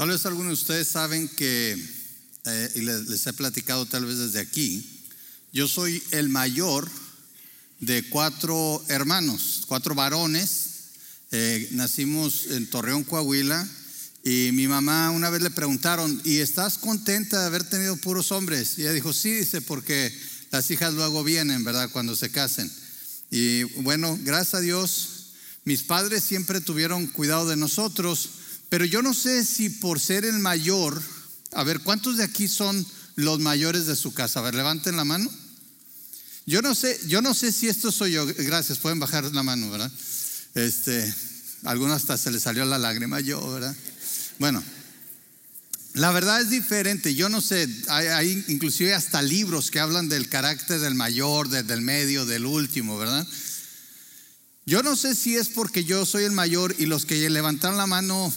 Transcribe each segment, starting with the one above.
Tal vez algunos de ustedes saben que, eh, y les, les he platicado tal vez desde aquí, yo soy el mayor de cuatro hermanos, cuatro varones. Eh, nacimos en Torreón, Coahuila, y mi mamá una vez le preguntaron, ¿y estás contenta de haber tenido puros hombres? Y ella dijo, sí, dice, porque las hijas luego vienen, ¿verdad? Cuando se casen. Y bueno, gracias a Dios, mis padres siempre tuvieron cuidado de nosotros, pero yo no sé si por ser el mayor, a ver, ¿cuántos de aquí son los mayores de su casa? A ver, levanten la mano. Yo no sé, yo no sé si esto soy yo. Gracias, pueden bajar la mano, ¿verdad? Este, algunos hasta se les salió la lágrima yo, ¿verdad? Bueno, la verdad es diferente. Yo no sé, hay, inclusive hasta libros que hablan del carácter del mayor, del medio, del último, ¿verdad? Yo no sé si es porque yo soy el mayor y los que levantaron la mano,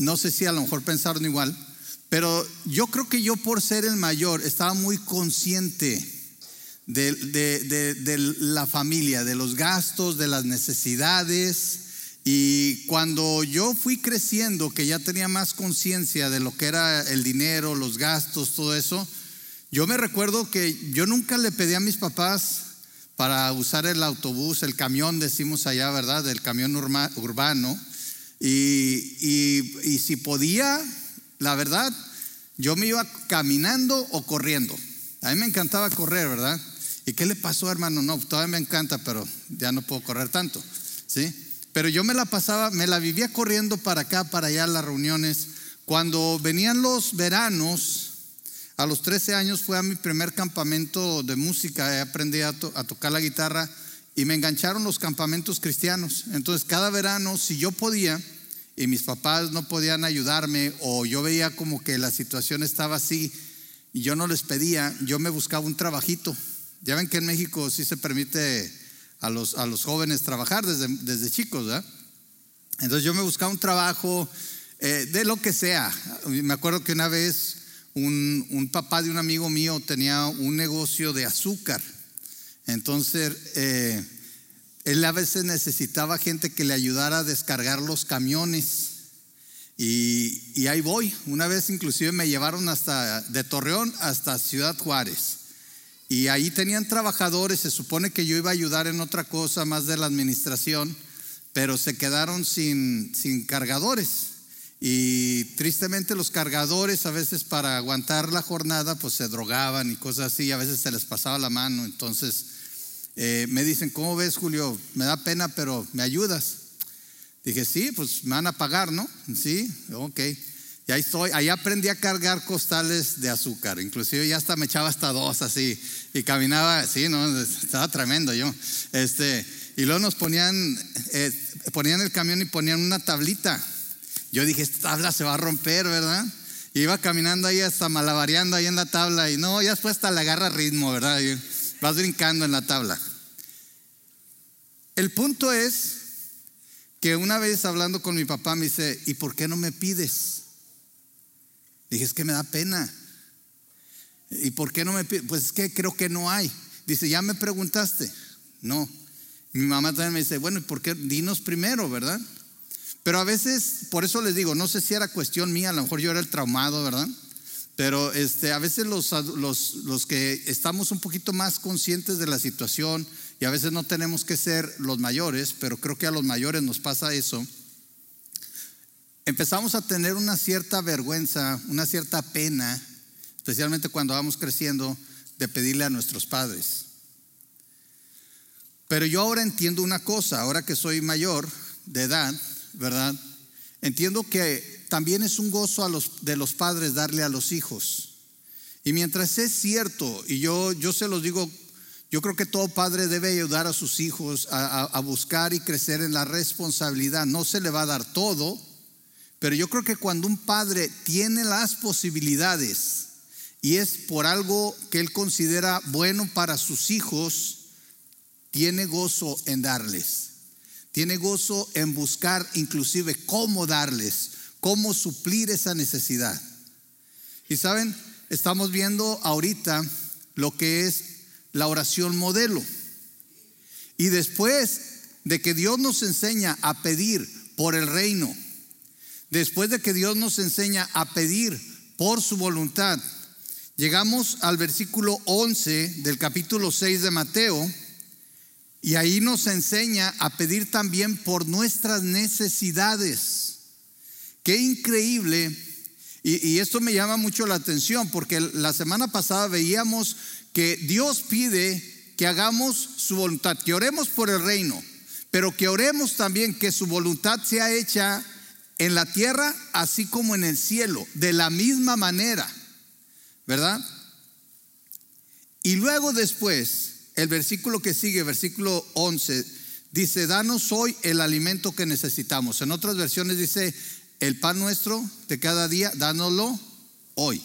no sé si a lo mejor pensaron igual, pero yo creo que yo por ser el mayor estaba muy consciente de, la familia, de los gastos, de las necesidades. Y cuando yo fui creciendo, que ya tenía más conciencia de lo que era el dinero, los gastos, todo eso, yo me recuerdo que yo nunca le pedí a mis papás para usar el autobús, el camión, decimos allá, ¿verdad? El camión urbano. Y, y, si podía, la verdad, yo me iba caminando o corriendo. A mí me encantaba correr, ¿verdad? ¿Y qué le pasó, hermano? No, todavía me encanta, pero ya no puedo correr tanto, ¿sí? Pero yo me la pasaba, me la vivía corriendo para acá, para allá, las reuniones. Cuando venían los veranos, a los 13 años fue a mi primer campamento de música, aprendí a tocar la guitarra y me engancharon los campamentos cristianos. Entonces, cada verano, si yo podía, y mis papás no podían ayudarme, o yo veía como que la situación estaba así, y yo no les pedía, yo me buscaba un trabajito. Ya ven que en México sí se permite a los, a los jóvenes trabajar desde, desde chicos, ¿verdad? Entonces yo me buscaba un trabajo eh, de lo que sea. Me acuerdo que una vez un, un, papá de un amigo mío tenía un negocio de azúcar. Entonces, eh, él a veces necesitaba gente que le ayudara a descargar los camiones. Y, y, ahí voy. Una vez inclusive me llevaron hasta de Torreón hasta Ciudad Juárez. Y ahí tenían trabajadores. Se supone que yo iba a ayudar en otra cosa más de la administración, pero se quedaron sin, sin cargadores. Y tristemente los cargadores a veces para aguantar la jornada pues se drogaban y cosas así, a veces se les pasaba la mano. Entonces eh, me dicen, ¿cómo ves Julio? Me da pena, pero ¿me ayudas? Dije, sí, pues me van a pagar, ¿no? Sí, ok. Y ahí estoy, ahí aprendí a cargar costales de azúcar, inclusive ya hasta me echaba hasta dos así y caminaba, sí, no, estaba tremendo yo. Este, y luego nos ponían, eh, ponían el camión y ponían una tablita yo dije, esta tabla se va a romper, ¿verdad? Y iba caminando ahí hasta malabareando ahí en la tabla y no, ya después hasta le agarra ritmo, ¿verdad? Vas brincando en la tabla. El punto es que una vez hablando con mi papá me dice, ¿y por qué no me pides? Dije, es que me da pena. ¿Y por qué no me pides? Pues es que creo que no hay. Dice, ¿ya me preguntaste? No. Mi mamá también me dice, bueno, ¿y por qué? Dinos primero, ¿verdad? Pero a veces, por eso les digo, no sé si era cuestión mía, a lo mejor yo era el traumado, ¿verdad? Pero este, a veces los, los, los, que estamos un poquito más conscientes de la situación y a veces no tenemos que ser los mayores, pero creo que a los mayores nos pasa eso, empezamos a tener una cierta vergüenza, una cierta pena, especialmente cuando vamos creciendo, de pedirle a nuestros padres. Pero yo ahora entiendo una cosa, ahora que soy mayor de edad, ¿verdad? Entiendo que también es un gozo a los, de los padres darle a los hijos. Y mientras es cierto, y yo, yo se los digo, yo creo que todo padre debe ayudar a sus hijos a, a, a buscar y crecer en la responsabilidad. No se le va a dar todo, pero yo creo que cuando un padre tiene las posibilidades y es por algo que él considera bueno para sus hijos, tiene gozo en darles. Tiene gozo en buscar inclusive cómo darles, cómo suplir esa necesidad. Y saben, estamos viendo ahorita lo que es la oración modelo. Y después de que Dios nos enseña a pedir por el reino, después de que Dios nos enseña a pedir por su voluntad, llegamos al versículo 11 del capítulo 6 de Mateo y ahí nos enseña a pedir también por nuestras necesidades. Qué increíble. Y, esto me llama mucho la atención porque la semana pasada veíamos que Dios pide que hagamos su voluntad, que oremos por el reino, pero que oremos también que su voluntad sea hecha en la tierra así como en el cielo, de la misma manera, ¿verdad? Y luego después, el versículo que sigue, versículo 11, dice, danos hoy el alimento que necesitamos. En otras versiones dice, el pan nuestro de cada día, dánoslo hoy.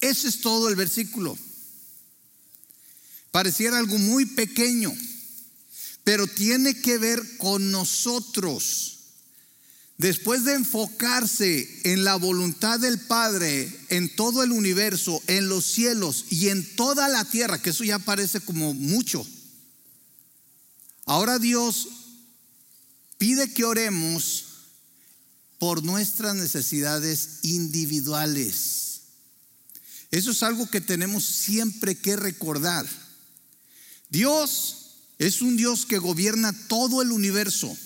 Ese es todo el versículo. Pareciera algo muy pequeño, pero tiene que ver con nosotros. Después de enfocarse en la voluntad del Padre, en todo el universo, en los cielos y en toda la tierra, que eso ya parece como mucho. Ahora Dios pide que oremos por nuestras necesidades individuales. Eso es algo que tenemos siempre que recordar. Dios es un Dios que gobierna todo el universo.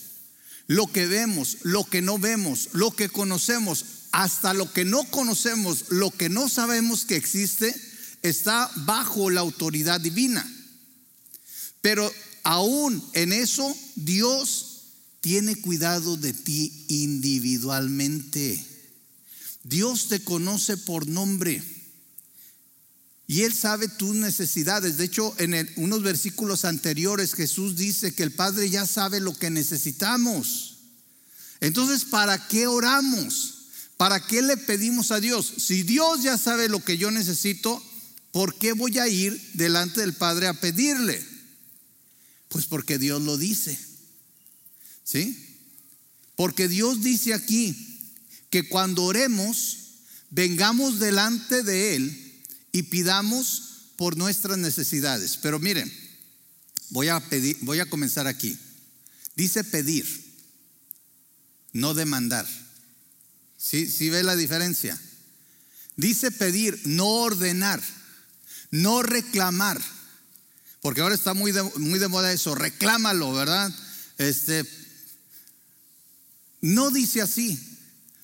Lo que vemos, lo que no vemos, lo que conocemos, hasta lo que no conocemos, lo que no sabemos que existe, está bajo la autoridad divina. Pero aún en eso, Dios tiene cuidado de ti individualmente. Dios te conoce por nombre. Y Él sabe tus necesidades. De hecho, en unos versículos anteriores Jesús dice que el Padre ya sabe lo que necesitamos. Entonces, ¿para qué oramos? ¿Para qué le pedimos a Dios? Si Dios ya sabe lo que yo necesito, ¿por qué voy a ir delante del Padre a pedirle? Pues porque Dios lo dice. ¿Sí? Porque Dios dice aquí que cuando oremos, vengamos delante de Él y pidamos por nuestras necesidades. Pero miren, voy a pedir, voy a comenzar aquí. Dice pedir, no demandar. ¿Sí, ¿Sí ve la diferencia? Dice pedir, no ordenar, no reclamar. Porque ahora está muy de, muy de moda eso, reclámalo, ¿verdad? Este, no dice así.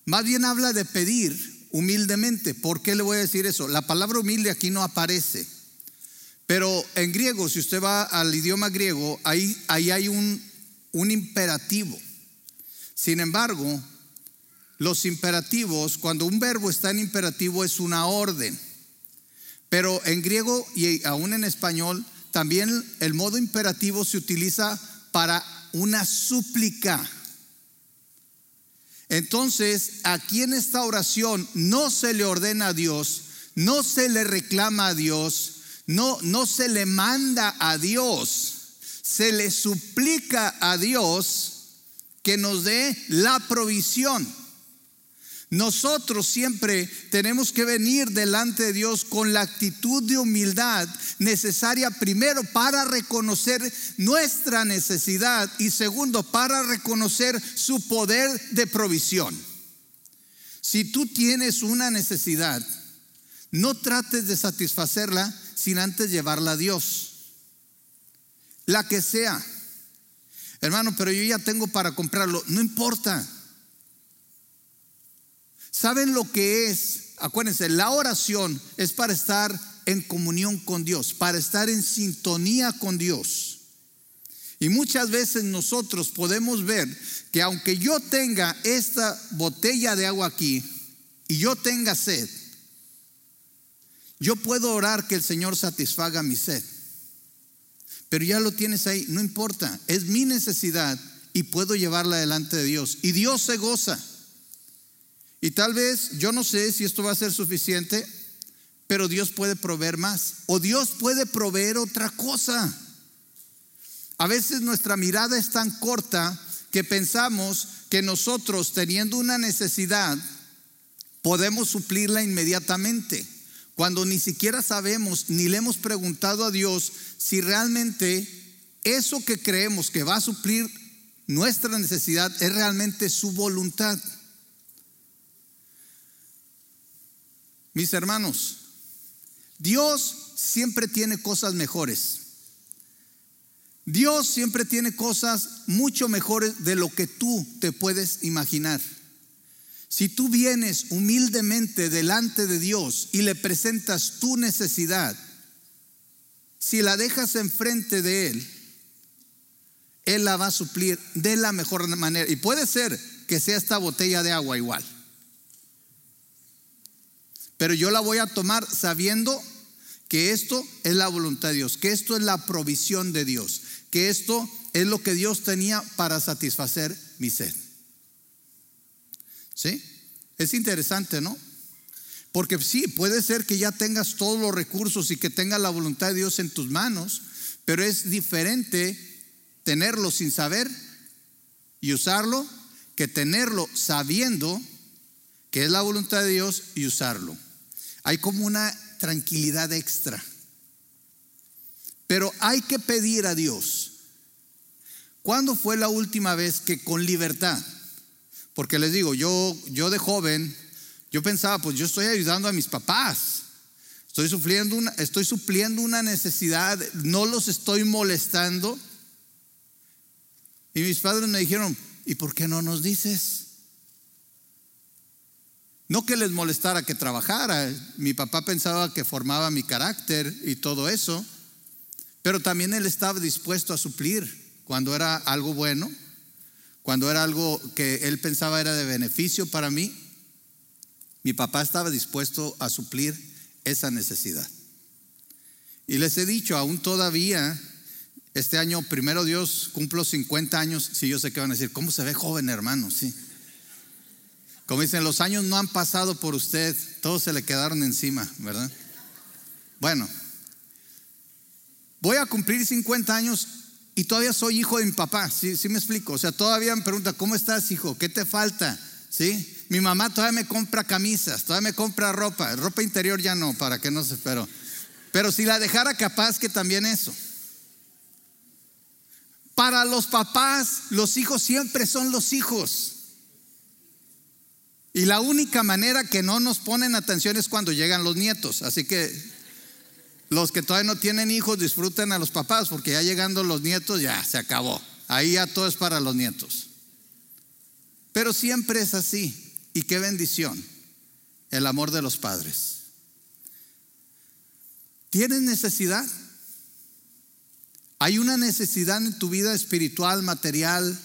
Más bien habla de pedir humildemente. ¿Por qué le voy a decir eso? La palabra humilde aquí no aparece. Pero en griego, si usted va al idioma griego, ahí, ahí hay un, un imperativo. Sin embargo, los imperativos, cuando un verbo está en imperativo, es una orden. Pero en griego y aún en español, también el modo imperativo se utiliza para una súplica. Entonces, aquí en esta oración no se le ordena a Dios, no se le reclama a Dios, no, no se le manda a Dios, se le suplica a Dios que nos dé la provisión. Nosotros siempre tenemos que venir delante de Dios con la actitud de humildad necesaria primero para reconocer nuestra necesidad y segundo para reconocer su poder de provisión. Si tú tienes una necesidad, no trates de satisfacerla sin antes llevarla a Dios. La que sea. Hermano, pero yo ya tengo para comprarlo. No importa. ¿Saben lo que es? Acuérdense, la oración es para estar en comunión con Dios, para estar en sintonía con Dios. Y muchas veces nosotros podemos ver que aunque yo tenga esta botella de agua aquí y yo tenga sed, yo puedo orar que el Señor satisfaga mi sed. Pero ya lo tienes ahí, no importa, es mi necesidad y puedo llevarla delante de Dios. Y Dios se goza. Y tal vez, yo no sé si esto va a ser suficiente, pero Dios puede proveer más. O Dios puede proveer otra cosa. A veces nuestra mirada es tan corta que pensamos que nosotros teniendo una necesidad podemos suplirla inmediatamente, cuando ni siquiera sabemos ni le hemos preguntado a Dios si realmente eso que creemos que va a suplir nuestra necesidad es realmente su voluntad. Mis hermanos, Dios siempre tiene cosas mejores. Dios siempre tiene cosas mucho mejores de lo que tú te puedes imaginar. Si tú vienes humildemente delante de Dios y le presentas tu necesidad, si la dejas enfrente de Él, Él la va a suplir de la mejor manera. Y puede ser que sea esta botella de agua igual. Pero yo la voy a tomar sabiendo que esto es la voluntad de Dios, que esto es la provisión de Dios, que esto es lo que Dios tenía para satisfacer mi sed. ¿Sí? Es interesante, ¿no? Porque sí, puede ser que ya tengas todos los recursos y que tengas la voluntad de Dios en tus manos, pero es diferente tenerlo sin saber y usarlo que tenerlo sabiendo que es la voluntad de Dios y usarlo. Hay como una tranquilidad extra. Pero hay que pedir a Dios. ¿Cuándo fue la última vez que con libertad? Porque les digo, yo, yo de joven, yo pensaba, pues yo estoy ayudando a mis papás. Estoy supliendo una, estoy supliendo una necesidad, no los estoy molestando. Y mis padres me dijeron, ¿y por qué no nos dices? No que les molestara que trabajara, mi papá pensaba que formaba mi carácter y todo eso, pero también él estaba dispuesto a suplir cuando era algo bueno, cuando era algo que él pensaba era de beneficio para mí. Mi papá estaba dispuesto a suplir esa necesidad. Y les he dicho, aún todavía, este año, primero Dios, cumplo 50 años. Si yo sé que van a decir, ¿cómo se ve joven, hermano? Sí. Como dicen, los años no han pasado por usted, todos se le quedaron encima, ¿verdad? Bueno, voy a cumplir 50 años y todavía soy hijo de mi papá, ¿sí, sí me explico? O sea, todavía me pregunta, ¿cómo estás, hijo? ¿Qué te falta? ¿Sí? Mi mamá todavía me compra camisas, todavía me compra ropa, ropa interior ya no, para que no se, pero, pero si la dejara capaz que también eso. Para los papás, los hijos siempre son los hijos. Y la única manera que no nos ponen atención es cuando llegan los nietos. Así que los que todavía no tienen hijos disfruten a los papás porque ya llegando los nietos ya se acabó. Ahí ya todo es para los nietos. Pero siempre es así. Y qué bendición el amor de los padres. ¿Tienes necesidad? ¿Hay una necesidad en tu vida espiritual, material,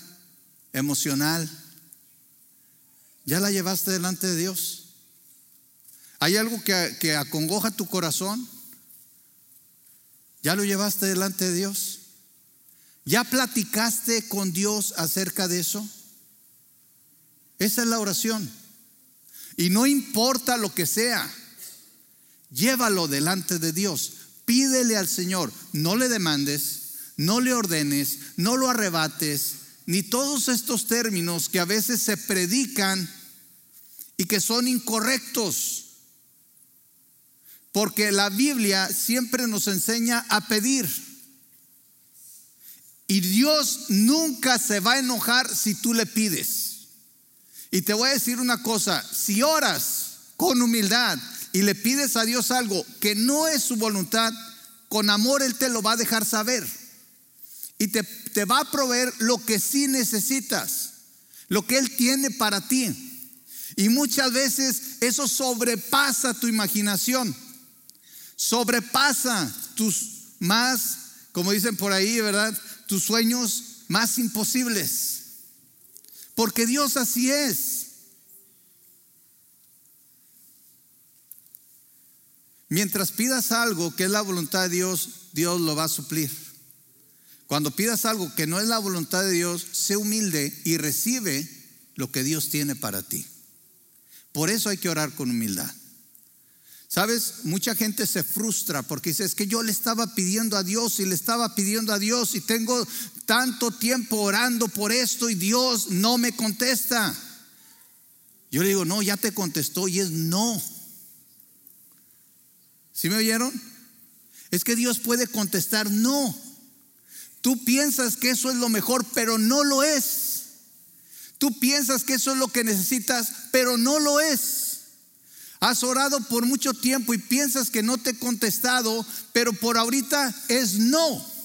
emocional? ¿Ya la llevaste delante de Dios? ¿Hay algo que, acongoja tu corazón? ¿Ya lo llevaste delante de Dios? ¿Ya platicaste con Dios acerca de eso? Esa es la oración. Y no importa lo que sea, llévalo delante de Dios. Pídele al Señor, no le demandes, no le ordenes, no lo arrebates, ni todos estos términos que a veces se predican y que son incorrectos. Porque la Biblia siempre nos enseña a pedir. Y Dios nunca se va a enojar si tú le pides. Y te voy a decir una cosa, si oras con humildad y le pides a Dios algo que no es su voluntad, con amor Él te lo va a dejar saber y te, te va a proveer lo que sí necesitas, lo que Él tiene para ti. Y muchas veces eso sobrepasa tu imaginación, sobrepasa tus más, como dicen por ahí, ¿verdad? Tus sueños más imposibles. Porque Dios así es. Mientras pidas algo que es la voluntad de Dios, Dios lo va a suplir. Cuando pidas algo que no es la voluntad de Dios, sé humilde y recibe lo que Dios tiene para ti. Por eso hay que orar con humildad. Sabes, mucha gente se frustra porque dice, es que yo le estaba pidiendo a Dios y le estaba pidiendo a Dios y tengo tanto tiempo orando por esto y Dios no me contesta. Yo le digo, no, ya te contestó y es no. ¿Sí me oyeron? Es que Dios puede contestar no. Tú piensas que eso es lo mejor, pero no lo es. Tú piensas que eso es lo que necesitas, pero no lo es. Has orado por mucho tiempo y piensas que no te he contestado, pero por ahorita es no.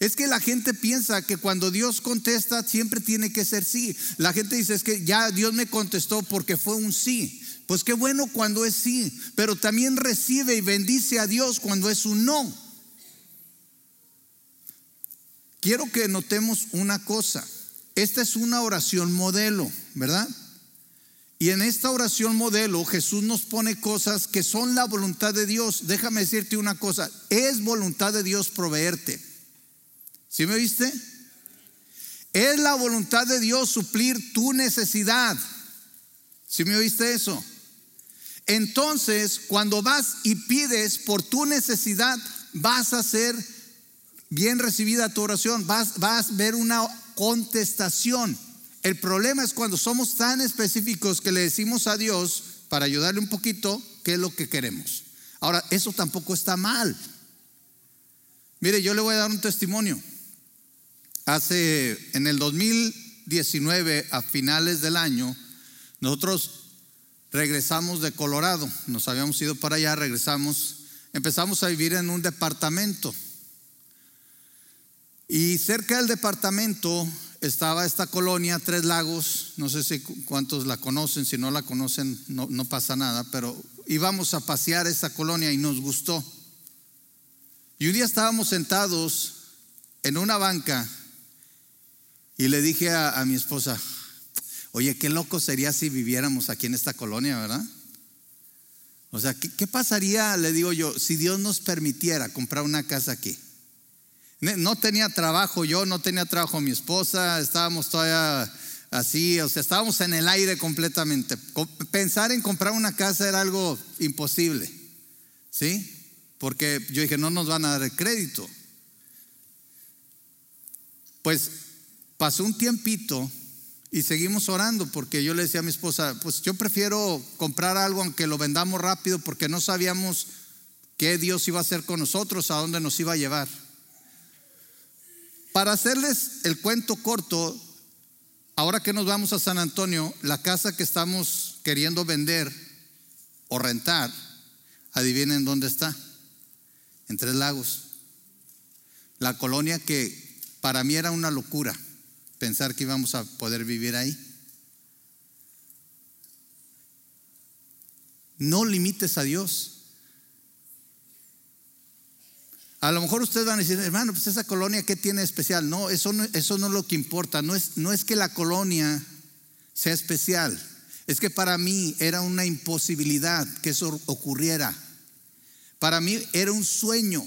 Es que la gente piensa que cuando Dios contesta siempre tiene que ser sí. La gente dice es que ya Dios me contestó porque fue un sí. Pues qué bueno cuando es sí, pero también recibe y bendice a Dios cuando es un no. Quiero que notemos una cosa. Esta es una oración modelo, ¿verdad? Y en esta oración modelo Jesús nos pone cosas que son la voluntad de Dios. Déjame decirte una cosa, es voluntad de Dios proveerte. ¿Sí me viste? Es la voluntad de Dios suplir tu necesidad. ¿Sí me oíste eso? Entonces, cuando vas y pides por tu necesidad, vas a ser bien recibida tu oración, vas, vas a ver una contestación. El problema es cuando somos tan específicos que le decimos a Dios para ayudarle un poquito qué es lo que queremos. Ahora, eso tampoco está mal. Mire, yo le voy a dar un testimonio. Hace, en el 2019, a finales del año, nosotros regresamos de Colorado. Nos habíamos ido para allá, regresamos. Empezamos a vivir en un departamento. Y cerca del departamento estaba esta colonia, Tres Lagos, no sé si cuántos la conocen, si no la conocen no, pasa nada, pero íbamos a pasear esa colonia y nos gustó. Y un día estábamos sentados en una banca y le dije a, mi esposa, oye, qué loco sería si viviéramos aquí en esta colonia, ¿verdad? O sea, ¿qué, ¿qué, pasaría, le digo yo, si Dios nos permitiera comprar una casa aquí? No tenía trabajo yo, no tenía trabajo mi esposa, estábamos todavía así, o sea, estábamos en el aire completamente. Pensar en comprar una casa era algo imposible, ¿sí? Porque yo dije, no nos van a dar el crédito. Pues pasó un tiempito y seguimos orando porque yo le decía a mi esposa, pues yo prefiero comprar algo aunque lo vendamos rápido porque no sabíamos qué Dios iba a hacer con nosotros, a dónde nos iba a llevar. Para hacerles el cuento corto, ahora que nos vamos a San Antonio, la casa que estamos queriendo vender o rentar, adivinen dónde está, en Tres Lagos. La colonia que para mí era una locura pensar que íbamos a poder vivir ahí. No limites a Dios. A lo mejor ustedes van a decir, hermano, pues esa colonia, ¿qué tiene especial? No, eso no, eso no es lo que importa. No es, no es que la colonia sea especial. Es que para mí era una imposibilidad que eso ocurriera. Para mí era un sueño.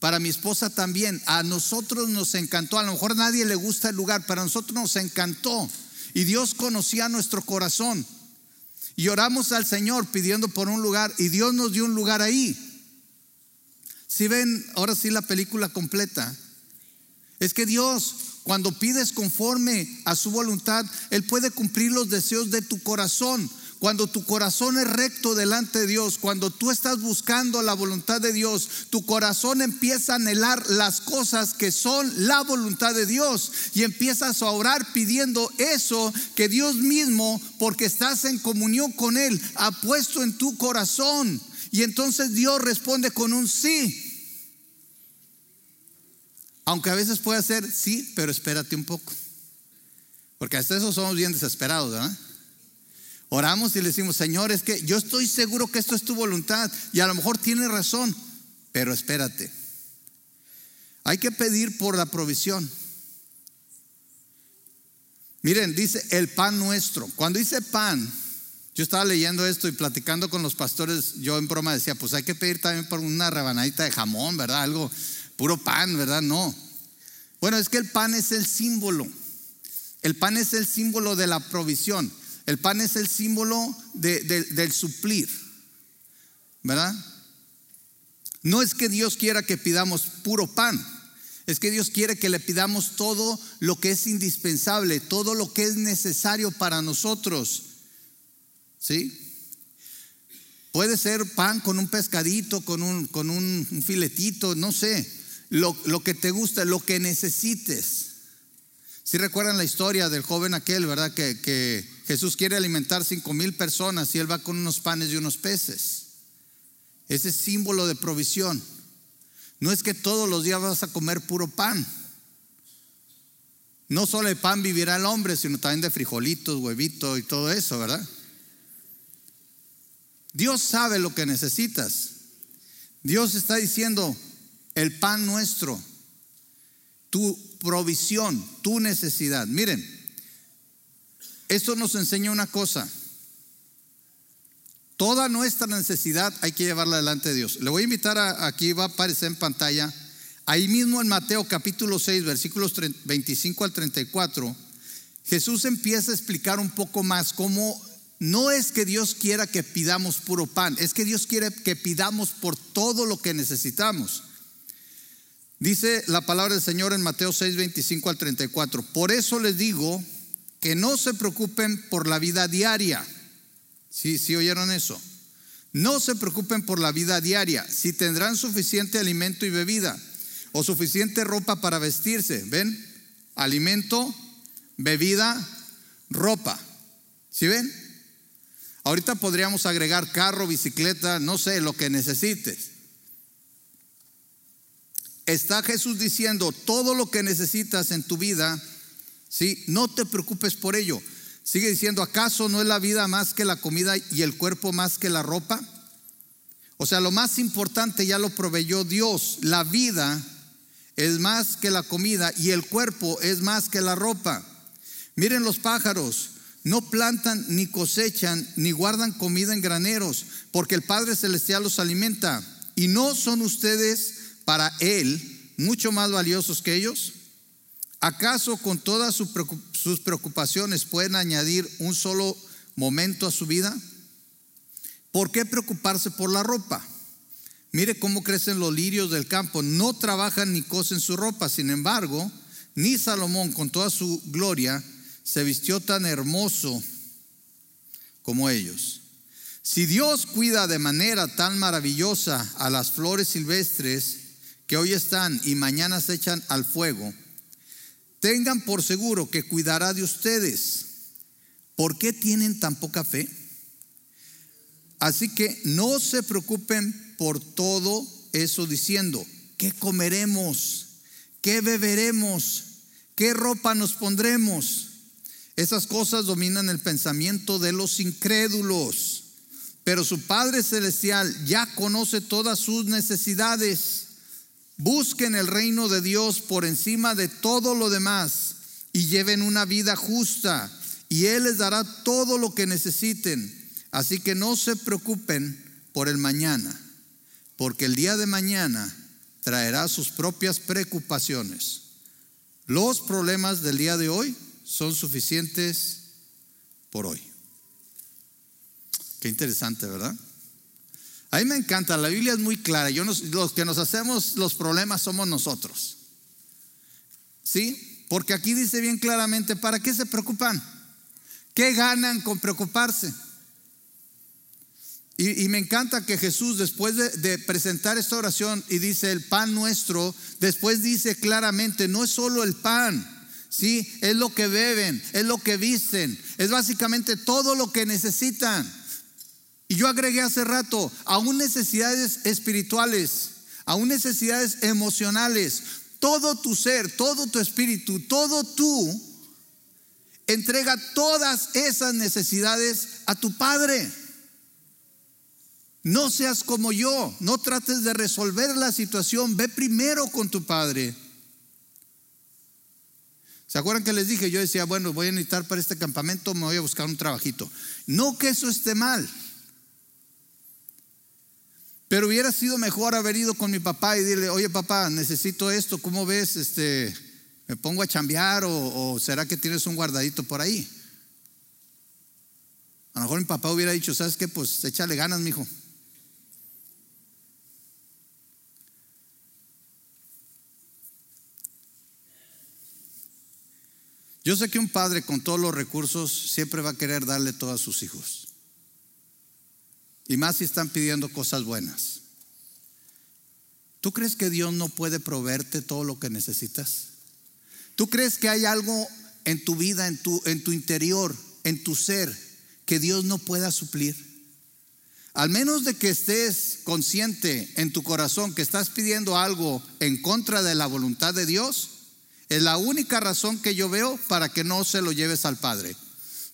Para mi esposa también. A nosotros nos encantó. A lo mejor a nadie le gusta el lugar, pero a nosotros nos encantó. Y Dios conocía nuestro corazón. Y oramos al Señor pidiendo por un lugar y Dios nos dio un lugar ahí. Si ven ahora sí la película completa, es que Dios, cuando pides conforme a su voluntad, Él puede cumplir los deseos de tu corazón. Cuando tu corazón es recto delante de Dios, cuando tú estás buscando la voluntad de Dios, tu corazón empieza a anhelar las cosas que son la voluntad de Dios y empiezas a orar pidiendo eso que Dios mismo, porque estás en comunión con Él, ha puesto en tu corazón. Y entonces Dios responde con un sí. Aunque a veces puede ser sí, pero espérate un poco. Porque hasta eso somos bien desesperados, ¿verdad? Oramos y le decimos, Señor, es que yo estoy seguro que esto es tu voluntad y a lo mejor tiene razón, pero espérate. Hay que pedir por la provisión. Miren, dice el pan nuestro. Cuando dice pan, yo estaba leyendo esto y platicando con los pastores, yo en broma decía, pues hay que pedir también por una rebanadita de jamón, ¿verdad? Algo puro pan, ¿verdad? No. Bueno, es que el pan es el símbolo. El pan es el símbolo de la provisión. El pan es el símbolo del suplir. ¿Verdad? No es que Dios quiera que pidamos puro pan. Es que Dios quiere que le pidamos todo lo que es indispensable, todo lo que es necesario para nosotros. ¿Sí? Puede ser pan con un pescadito, con un, con un filetito, no sé. lo, lo que te gusta, lo que necesites. Si recuerdan la historia del joven aquel, ¿verdad? Que, que Jesús quiere alimentar cinco mil personas y él va con unos panes y unos peces. Ese símbolo de provisión. No es que todos los días vas a comer puro pan. No solo de pan vivirá el hombre, sino también de frijolitos, huevitos y todo eso, ¿verdad? Dios sabe lo que necesitas. Dios está diciendo, el pan nuestro, tu provisión, tu necesidad. Miren, esto nos enseña una cosa. Toda nuestra necesidad hay que llevarla delante de Dios. Le voy a invitar a, aquí, va a aparecer en pantalla, ahí mismo en Mateo capítulo 6, versículos 25 al 34, Jesús empieza a explicar un poco más cómo no es que Dios quiera que pidamos puro pan, es que Dios quiere que pidamos por todo lo que necesitamos. Dice la palabra del Señor en Mateo 6, 25 al 34. Por eso les digo que no se preocupen por la vida diaria ¿Sí, oyeron eso? No se preocupen por la vida diaria, si tendrán suficiente alimento y bebida o suficiente ropa para vestirse. ¿Ven? Alimento, bebida, ropa. ¿Sí ven? Ahorita podríamos agregar carro, bicicleta, no sé, lo que necesites. Está Jesús diciendo, todo lo que necesitas en tu vida, ¿sí? No te preocupes por ello. Sigue diciendo, ¿acaso no es la vida más que la comida y el cuerpo más que la ropa? O sea, lo más importante ya lo proveyó Dios. La vida es más que la comida y el cuerpo es más que la ropa. Miren los pájaros, no plantan ni cosechan ni guardan comida en graneros, porque el Padre Celestial los alimenta. ¿Y no son ustedes para Él mucho más valiosos que ellos? ¿Acaso con todas sus preocupaciones pueden añadir un solo momento a su vida? ¿Por qué preocuparse por la ropa? Mire cómo crecen los lirios del campo. No trabajan ni cosen su ropa. Sin embargo, ni Salomón con toda su gloria se vistió tan hermoso como ellos. Si Dios cuida de manera tan maravillosa a las flores silvestres que hoy están y mañana se echan al fuego, tengan por seguro que cuidará de ustedes. ¿Por qué tienen tan poca fe? Así que no se preocupen por todo eso diciendo, ¿qué comeremos? ¿Qué beberemos? ¿Qué ropa nos pondremos? Esas cosas dominan el pensamiento de los incrédulos, pero su Padre Celestial ya conoce todas sus necesidades. Busquen el reino de Dios por encima de todo lo demás y lleven una vida justa y Él les dará todo lo que necesiten. Así que no se preocupen por el mañana, porque el día de mañana traerá sus propias preocupaciones. Los problemas del día de hoy son suficientes por hoy. Qué interesante, ¿verdad? A mí me encanta, la Biblia es muy clara. Yo los que nos hacemos los problemas somos nosotros. ¿Sí? Porque aquí dice bien claramente, ¿para qué se preocupan? ¿Qué ganan con preocuparse? Y, me encanta que Jesús, después de, de, presentar esta oración y dice el pan nuestro, después dice claramente, no es solo el pan, ¿sí? Es lo que beben, es lo que visten, es básicamente todo lo que necesitan. Y yo agregué hace rato, aún necesidades espirituales, aún necesidades emocionales, todo tu ser, todo tu espíritu, todo tú, entrega todas esas necesidades a tu Padre. No seas como yo, no trates de resolver la situación, ve primero con tu Padre. ¿Se acuerdan que les dije? Yo decía, bueno, voy a necesitar para este campamento, me voy a buscar un trabajito. No que eso esté mal. Pero hubiera sido mejor haber ido con mi papá y decirle, oye papá, necesito esto, ¿cómo ves? Este, ¿Me pongo a chambear o, será que tienes un guardadito por ahí? A lo mejor mi papá hubiera dicho, ¿sabes qué? Pues échale ganas, mijo. Yo sé que un padre con todos los recursos siempre va a querer darle todo a sus hijos. Y más si están pidiendo cosas buenas. ¿Tú crees que Dios no puede proveerte todo lo que necesitas? ¿Tú crees que hay algo en tu vida, en tu, en tu interior, en tu ser, que Dios no pueda suplir? Al menos de que estés consciente en tu corazón que estás pidiendo algo en contra de la voluntad de Dios, es la única razón que yo veo para que no se lo lleves al Padre.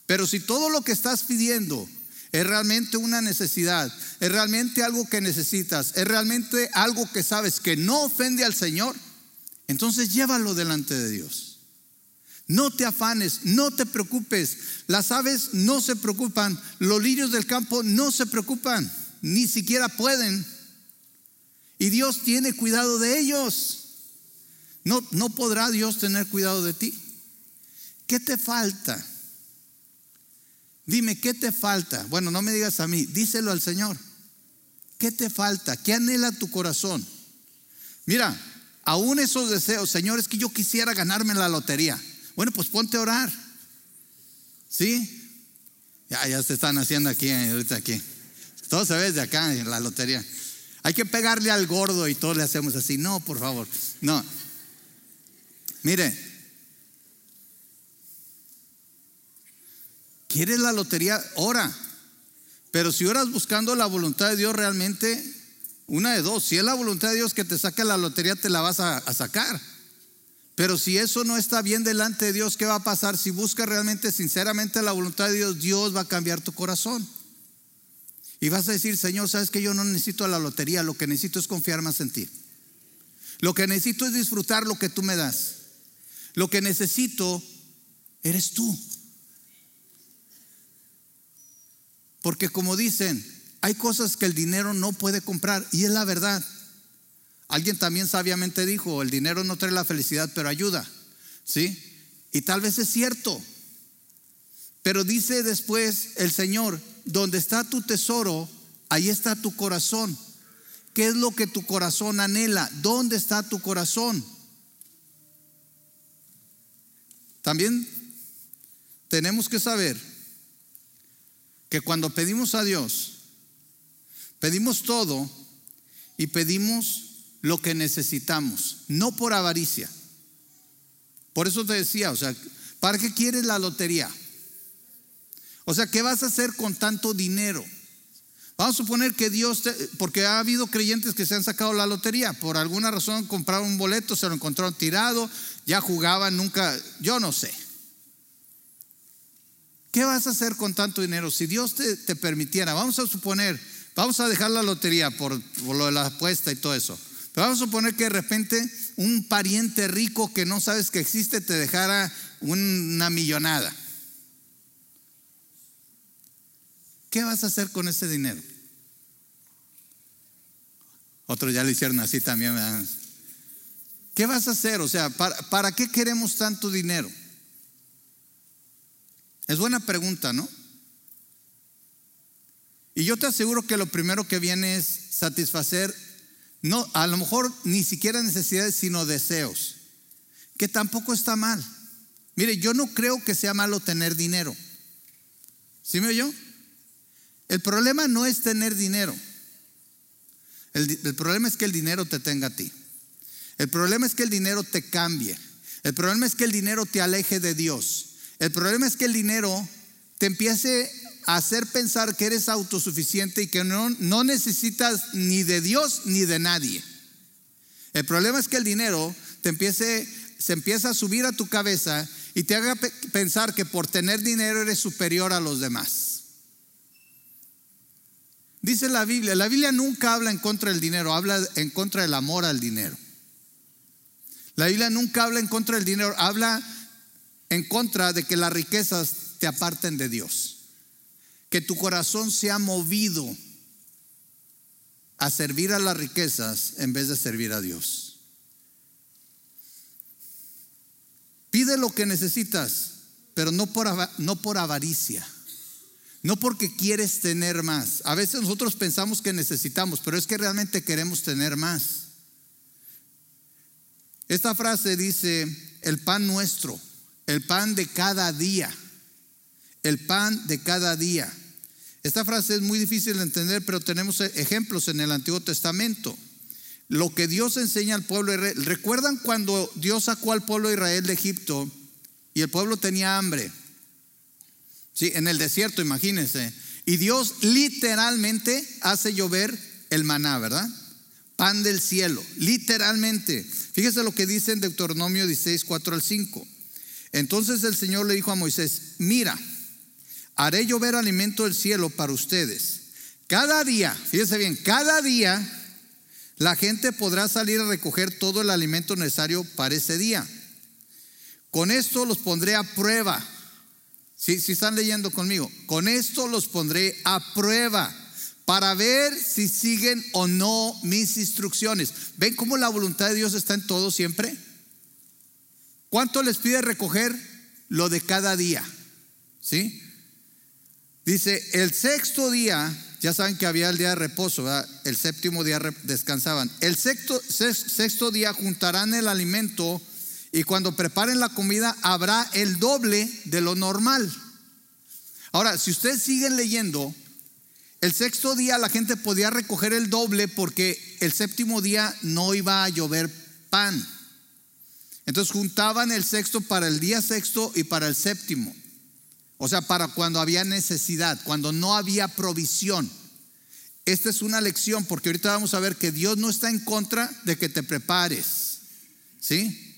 Pero si todo lo que estás pidiendo es realmente una necesidad, es realmente algo que necesitas, es realmente algo que sabes que no ofende al Señor, entonces llévalo delante de Dios. No te afanes, no te preocupes. Las aves no se preocupan, los lirios del campo no se preocupan, ni siquiera pueden. Y Dios tiene cuidado de ellos. No, no podrá Dios tener cuidado de ti. ¿Qué te falta? Dime, ¿qué te falta? Bueno, no me digas a mí, díselo al Señor. ¿Qué te falta? ¿Qué anhela tu corazón? Mira, aún esos deseos, Señor, es que yo quisiera ganarme la lotería. Bueno, pues ponte a orar. ¿Sí? Ya, ya se están haciendo aquí, ahorita aquí. Todo se ve de acá en la lotería. Hay que pegarle al gordo y todos le hacemos así. No, por favor. No. Mire, ¿quieres la lotería? Ora. Pero si oras buscando la voluntad de Dios realmente, una de dos. Si es la voluntad de Dios que te saque la lotería, te la vas a, a sacar. Pero si eso no está bien delante de Dios, ¿qué va a pasar? Si buscas realmente, sinceramente la voluntad de Dios, Dios va a cambiar tu corazón. Y vas a decir, Señor, sabes que yo no necesito la lotería, lo que necesito es confiar más en ti. Lo que necesito es disfrutar lo que tú me das. Lo que necesito eres tú. Porque como dicen, hay cosas que el dinero no puede comprar y es la verdad. Alguien también sabiamente dijo, el dinero no trae la felicidad, pero ayuda. ¿Sí? Y tal vez es cierto. Pero dice después el Señor, donde está tu tesoro, ahí está tu corazón. ¿Qué es lo que tu corazón anhela? ¿Dónde está tu corazón? También tenemos que saber que cuando pedimos a Dios, pedimos todo y pedimos lo que necesitamos, no por avaricia. Por eso te decía, o sea, ¿para qué quieres la lotería? O sea, ¿qué vas a hacer con tanto dinero? Vamos a suponer que Dios, porque ha habido creyentes que se han sacado la lotería, por alguna razón compraron un boleto, se lo encontraron tirado, ya jugaban, nunca, yo no sé. ¿Qué vas a hacer con tanto dinero? Si Dios te, permitiera, vamos a suponer, vamos a dejar la lotería por, lo de la apuesta y todo eso. Pero vamos a suponer que de repente un pariente rico que no sabes que existe te dejara una millonada. ¿Qué vas a hacer con ese dinero? Otros ya le hicieron así también. ¿Qué vas a hacer? O sea, ¿para, ¿para qué queremos tanto dinero? Es buena pregunta, ¿no? Y yo te aseguro que lo primero que viene es satisfacer, no, a lo mejor ni siquiera necesidades, sino deseos, que tampoco está mal. Mire, yo no creo que sea malo tener dinero. ¿Sí me oyó? El problema no es tener dinero. El, problema es que el dinero te tenga a ti. El problema es que el dinero te cambie. El problema es que el dinero te aleje de Dios. El problema es que el dinero te empiece a hacer pensar que eres autosuficiente y que no, no necesitas ni de Dios ni de nadie. El problema es que el dinero te empiece, se empieza a subir a tu cabeza y te haga pensar que por tener dinero eres superior a los demás. Dice la Biblia, la Biblia nunca habla en contra del dinero, habla en contra del amor al dinero. La Biblia nunca habla en contra del dinero, habla en contra de que las riquezas te aparten de Dios. Que tu corazón sea movido a servir a las riquezas en vez de servir a Dios. Pide lo que necesitas, pero no por, no por avaricia. No porque quieres tener más. A veces nosotros pensamos que necesitamos, pero es que realmente queremos tener más. Esta frase dice, el pan nuestro, el pan de cada día, el pan de cada día. Esta frase es muy difícil de entender, pero tenemos ejemplos en el Antiguo Testamento. lo que Dios enseña al pueblo de Israel. ¿Recuerdan cuando Dios sacó al pueblo de Israel de Egipto y el pueblo tenía hambre? Sí, en el desierto, imagínense. Y Dios literalmente hace llover el maná, ¿verdad? Pan del cielo, literalmente. Fíjese lo que dice en Deuteronomio 16, 4 al 5. Entonces el Señor le dijo a Moisés, mira, haré llover alimento del cielo para ustedes. Cada día, fíjese bien, cada día la gente podrá salir a recoger todo el alimento necesario para ese día. Con esto los pondré a prueba. Si ¿Sí, están leyendo conmigo, con esto los pondré a prueba para ver si siguen o no mis instrucciones. ¿Ven cómo la voluntad de Dios está en todo siempre? ¿Cuánto les pide recoger? Lo de cada día. ¿Sí? Dice, el sexto día, ya saben que había el día de reposo, el séptimo día descansaban. El sexto, sexto día juntarán el alimento y cuando preparen la comida habrá el doble de lo normal. Ahora, si ustedes siguen leyendo, el sexto día la gente podía recoger el doble porque el séptimo día no iba a llover pan. Entonces juntaban el sexto para el día sexto y para el séptimo. O sea, para cuando había necesidad, cuando no había provisión. Esta es una lección porque ahorita vamos a ver que Dios no está en contra de que te prepares. ¿Sí?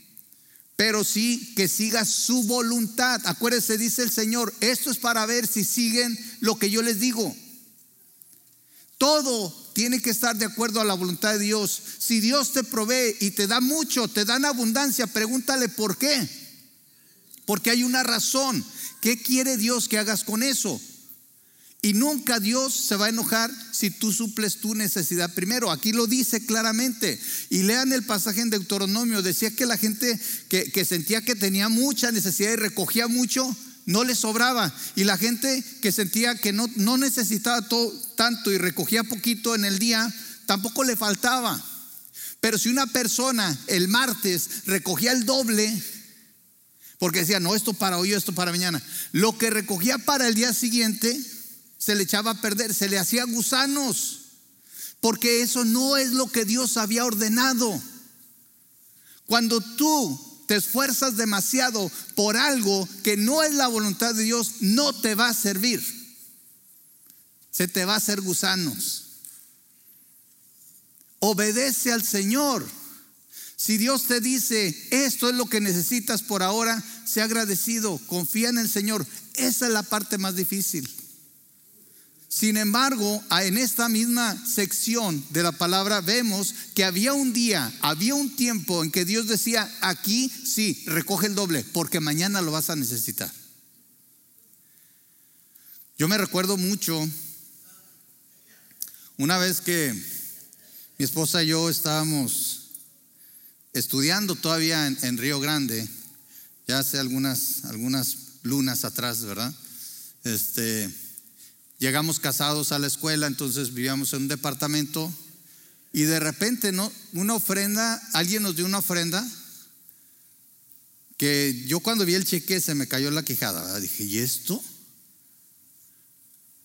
Pero sí que sigas su voluntad. Acuérdense, dice el Señor, esto es para ver si siguen lo que yo les digo. Todo tiene que estar de acuerdo a la voluntad de Dios. Si Dios te provee y te da mucho, te da en abundancia, pregúntale por qué. Porque hay una razón. ¿Qué quiere Dios que hagas con eso? Y nunca Dios se va a enojar si tú suples tu necesidad primero. Aquí lo dice claramente. Y lean el pasaje en Deuteronomio. Decía que la gente que, sentía que tenía mucha necesidad y recogía mucho, no le sobraba. Y la gente que sentía que no, no necesitaba todo, tanto y recogía poquito en el día, tampoco le faltaba. Pero si una persona el martes recogía el doble, porque decía, no, esto para hoy, esto para mañana, lo que recogía para el día siguiente se le echaba a perder, se le hacía gusanos, porque eso no es lo que Dios había ordenado. Cuando tú te esfuerzas demasiado por algo que no es la voluntad de Dios, no te va a servir. Se te va a hacer gusanos. Obedece al Señor. Si Dios te dice, esto es lo que necesitas por ahora, sea agradecido, confía en el Señor. Esa es la parte más difícil. Sin embargo, en esta misma sección de la palabra vemos que había un día, había un tiempo en que Dios decía, aquí sí, recoge el doble, porque mañana lo vas a necesitar. Yo me recuerdo mucho una vez que mi esposa y yo estábamos estudiando todavía en, Río Grande, ya hace algunas, algunas lunas atrás, ¿verdad? Este Llegamos casados a la escuela, entonces vivíamos en un departamento y de repente, ¿no? Una ofrenda, alguien nos dio una ofrenda que yo cuando vi el cheque se me cayó la quijada. Dije, ¿y esto?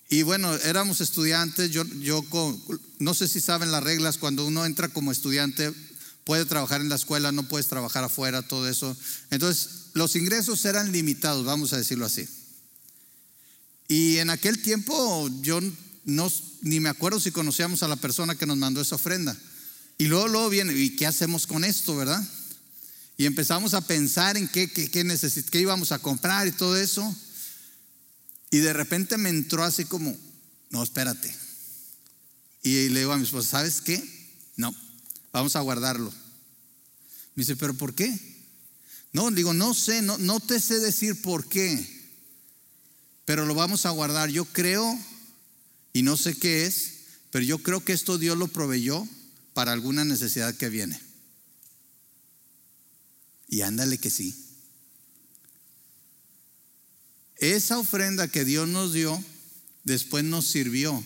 Y bueno, éramos estudiantes, yo, no sé si saben las reglas, cuando uno entra como estudiante puede trabajar en la escuela, no puedes trabajar afuera, todo eso. Entonces, los ingresos eran limitados, vamos a decirlo así. Y en aquel tiempo yo no, ni me acuerdo si conocíamos a la persona que nos mandó esa ofrenda. Y luego, luego viene, ¿y qué hacemos con esto, verdad? Y empezamos a pensar en qué, qué, qué, íbamos a comprar y todo eso. Y de repente me entró así como, no, espérate. Y le digo a mi esposa, ¿sabes qué? No, vamos a guardarlo. Me dice, ¿pero por qué? No, digo, no sé, no, no te sé decir por qué pero lo vamos a guardar. Yo creo, y no sé qué es, pero yo creo que esto Dios lo proveyó para alguna necesidad que viene. Y ándale que sí. Esa ofrenda que Dios nos dio, después nos sirvió. O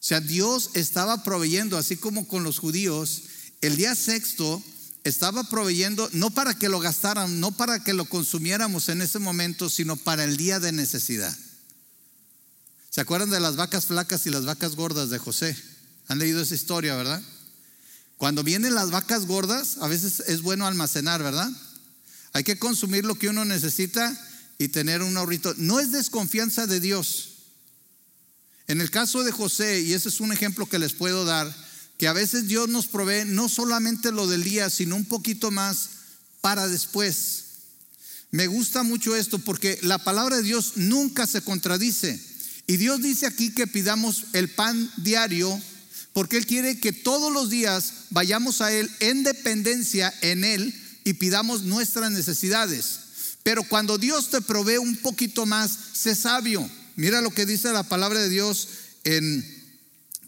sea, Dios estaba proveyendo, así como con los judíos, el día sexto estaba proveyendo no para que lo gastaran, no para que lo consumiéramos en ese momento, sino para el día de necesidad. ¿Se acuerdan de las vacas flacas y las vacas gordas de José? Han leído esa historia, ¿verdad? Cuando vienen las vacas gordas, a veces es bueno almacenar, ¿verdad? Hay que consumir lo que uno necesita y tener un ahorrito. No es desconfianza de Dios. En el caso de José, y ese es un ejemplo que les puedo dar, que a veces Dios nos provee no solamente lo del día, sino un poquito más para después. Me gusta mucho esto porque la palabra de Dios nunca se contradice. Y Dios dice aquí que pidamos el pan diario porque Él quiere que todos los días vayamos a Él en dependencia en Él y pidamos nuestras necesidades. Pero cuando Dios te provee un poquito más, sé sabio. Mira lo que dice la palabra de Dios en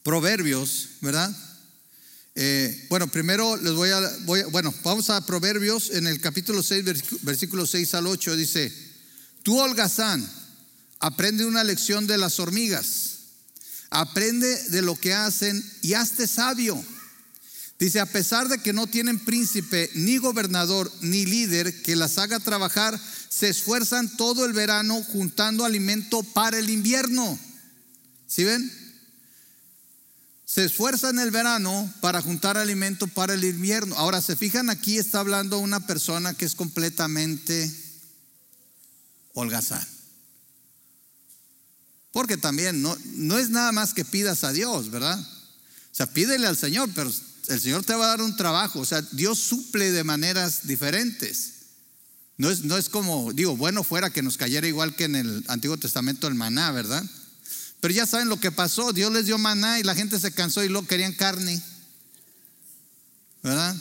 Proverbios, ¿verdad? Eh, bueno, primero les voy a, bueno, vamos a Proverbios en el capítulo 6, versículo 6 al 8, dice, tú holgazán, Aprende una lección de las hormigas. Aprende de lo que hacen y hazte sabio. Dice, a pesar de que no tienen príncipe, ni gobernador, ni líder que las haga trabajar, se esfuerzan todo el verano juntando alimento para el invierno. ¿Sí ven? Se esfuerzan el verano para juntar alimento para el invierno. Ahora, se fijan aquí, está hablando una persona que es completamente holgazán. Porque también no, no es nada más que pidas a Dios, ¿verdad? O sea, pídele al Señor, pero el Señor te va a dar un trabajo. O sea, Dios suple de maneras diferentes. No es, no es como, digo, bueno fuera que nos cayera igual que en el Antiguo Testamento el maná, ¿verdad? Pero ya saben lo que pasó. Dios les dio maná y la gente se cansó y luego querían carne. ¿Verdad?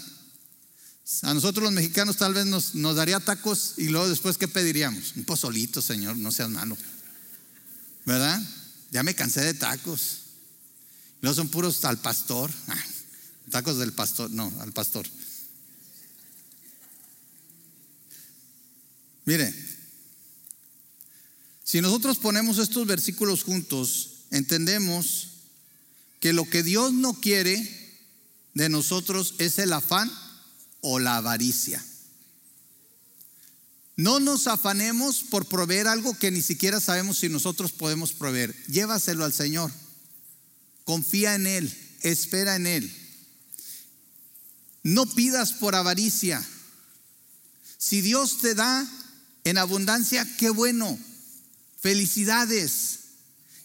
A nosotros los mexicanos tal vez nos, nos daría tacos y luego después, ¿qué pediríamos? Un pozolito, Señor, no seas malo. ¿verdad? Ya me cansé de tacos. No son puros al pastor. Ah, tacos del pastor, no, al pastor. Mire, si nosotros ponemos estos versículos juntos, entendemos que lo que Dios no quiere de nosotros es el afán o la avaricia. No nos afanemos por proveer algo que ni siquiera sabemos si nosotros podemos proveer. Llévaselo al Señor. Confía en Él. Espera en Él. No pidas por avaricia. Si Dios te da en abundancia, qué bueno. Felicidades.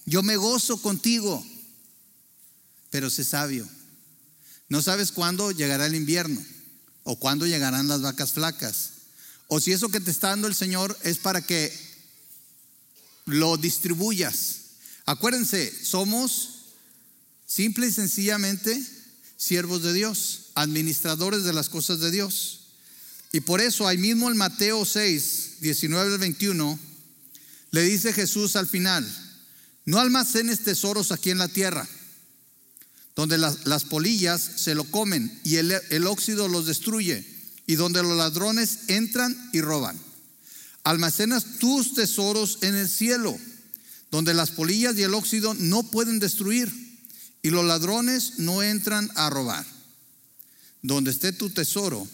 Yo me gozo contigo. Pero sé sabio. No sabes cuándo llegará el invierno o cuándo llegarán las vacas flacas o si eso que te está dando el Señor es para que lo distribuyas. Acuérdense, somos simple y sencillamente siervos de Dios, administradores de las cosas de Dios. Y por eso ahí mismo en Mateo 6, 19 al 21, le dice Jesús al final, no almacenes tesoros aquí en la tierra, donde las, las polillas se lo comen y el, el óxido los destruye y donde los ladrones entran y roban. Almacenas tus tesoros en el cielo, donde las polillas y el óxido no pueden destruir y los ladrones no entran a robar. Donde esté tu tesoro,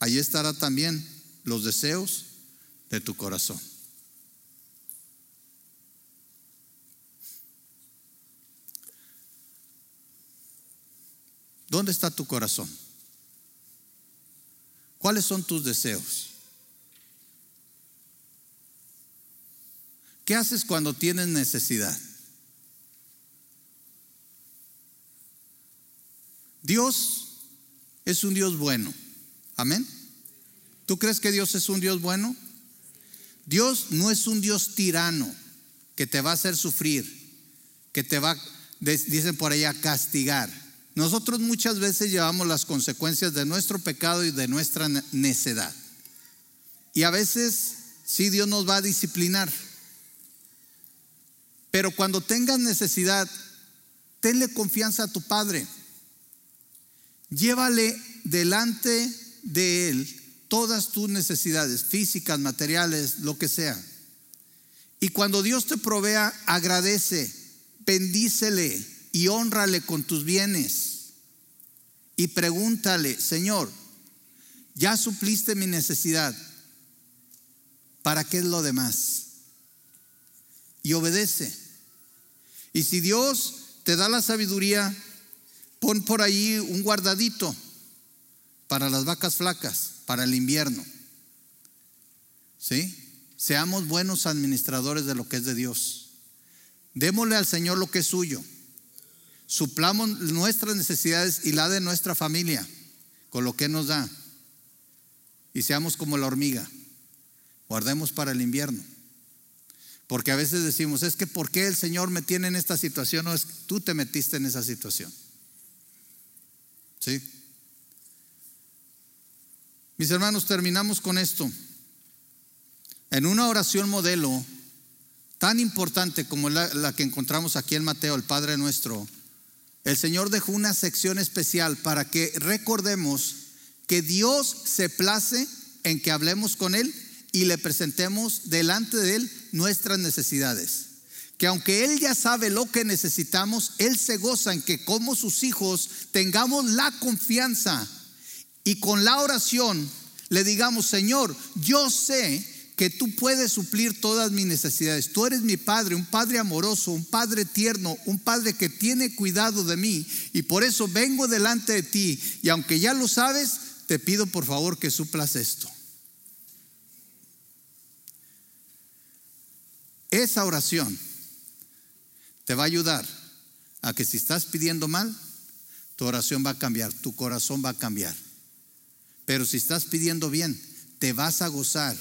ahí estará también los deseos de tu corazón. ¿Dónde está tu corazón? ¿Cuáles son tus deseos? ¿Qué haces cuando tienes necesidad? Dios es un Dios bueno. Amén. ¿Tú crees que Dios es un Dios bueno? Dios no es un Dios tirano que te va a hacer sufrir, que te va, dicen por ahí, a castigar. Nosotros muchas veces llevamos las consecuencias de nuestro pecado y de nuestra necedad. Y a veces sí Dios nos va a disciplinar. Pero cuando tengas necesidad, tenle confianza a tu Padre. Llévale delante de Él todas tus necesidades, físicas, materiales, lo que sea. Y cuando Dios te provea, agradece, bendícele y honrale con tus bienes. Y pregúntale, Señor, ya supliste mi necesidad, ¿para qué es lo demás? Y obedece. Y si Dios te da la sabiduría, pon por ahí un guardadito para las vacas flacas, para el invierno. ¿Sí? Seamos buenos administradores de lo que es de Dios. Démosle al Señor lo que es suyo. Suplamos nuestras necesidades y la de nuestra familia con lo que nos da. Y seamos como la hormiga. Guardemos para el invierno. Porque a veces decimos, es que ¿por qué el Señor me tiene en esta situación? No es que tú te metiste en esa situación. ¿Sí? Mis hermanos, terminamos con esto. En una oración modelo tan importante como la, la, que encontramos aquí en Mateo, el Padre nuestro, el Señor dejó una sección especial para que recordemos que Dios se place en que hablemos con Él y le presentemos delante de Él nuestras necesidades. Que aunque Él ya sabe lo que necesitamos, Él se goza en que como sus hijos tengamos la confianza y con la oración le digamos, Señor, yo sé que tú puedes suplir todas mis necesidades. Tú eres mi Padre, un Padre amoroso, un Padre tierno, un Padre que tiene cuidado de mí. Y por eso vengo delante de ti. Y aunque ya lo sabes, te pido por favor que suplas esto. Esa oración te va a ayudar a que si estás pidiendo mal, tu oración va a cambiar, tu corazón va a cambiar. Pero si estás pidiendo bien, te vas a gozar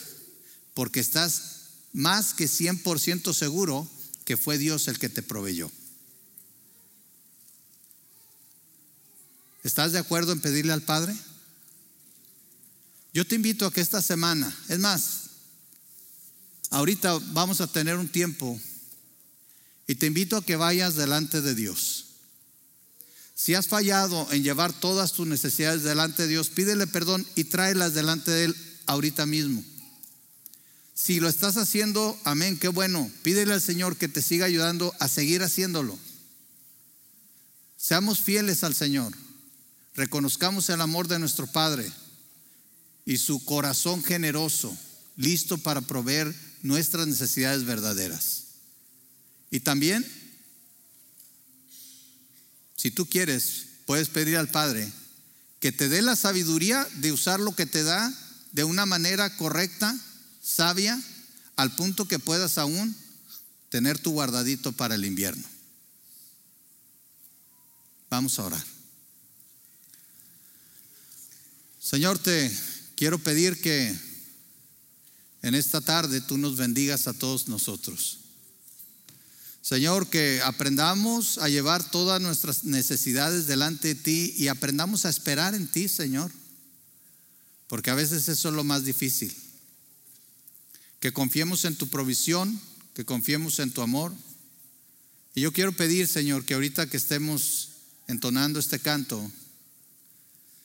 porque estás más que 100% seguro que fue Dios el que te proveyó. ¿Estás de acuerdo en pedirle al Padre? Yo te invito a que esta semana, es más, Ahorita vamos a tener un tiempo y te invito a que vayas delante de Dios. Si has fallado en llevar todas tus necesidades delante de Dios, pídele perdón y tráelas delante de Él ahorita mismo. Si lo estás haciendo, amén, qué bueno. Pídele al Señor que te siga ayudando a seguir haciéndolo. Seamos fieles al Señor. Reconozcamos el amor de nuestro Padre y su corazón generoso, listo para proveer nuestras necesidades verdaderas. Y también, si tú quieres, puedes pedir al Padre que te dé la sabiduría de usar lo que te da de una manera correcta, sabia, al punto que puedas aún tener tu guardadito para el invierno. Vamos a orar. Señor, te quiero pedir que en esta tarde tú nos bendigas a todos nosotros. Señor, que aprendamos a llevar todas nuestras necesidades delante de ti y aprendamos a esperar en ti, Señor. Porque a veces eso es lo más difícil. Que confiemos en tu provisión, que confiemos en tu amor. Y yo quiero pedir, Señor, que ahorita que estemos entonando este canto,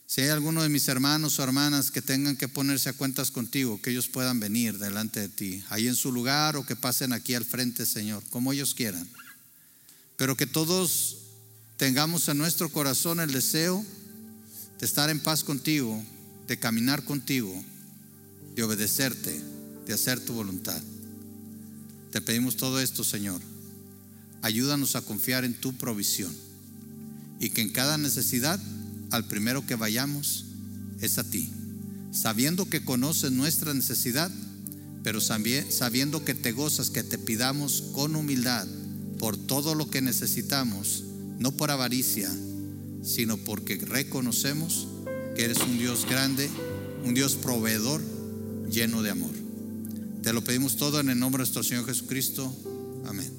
si hay alguno de mis hermanos o hermanas que tengan que ponerse a cuentas contigo, que ellos puedan venir delante de ti, ahí en su lugar o que pasen aquí al frente, Señor, como ellos quieran. Pero que todos tengamos en nuestro corazón el deseo de estar en paz contigo, de caminar contigo, de obedecerte, de hacer tu voluntad. Te pedimos todo esto, Señor. Ayúdanos a confiar en tu provisión y que en cada necesidad al primero que vayamos es a ti, sabiendo que conoces nuestra necesidad, pero sabiendo que te gozas, que te pidamos con humildad por todo lo que necesitamos, no por avaricia, sino porque reconocemos que eres un Dios grande, un Dios proveedor lleno de amor. Te lo pedimos todo en el nombre de nuestro Señor Jesucristo. Amén.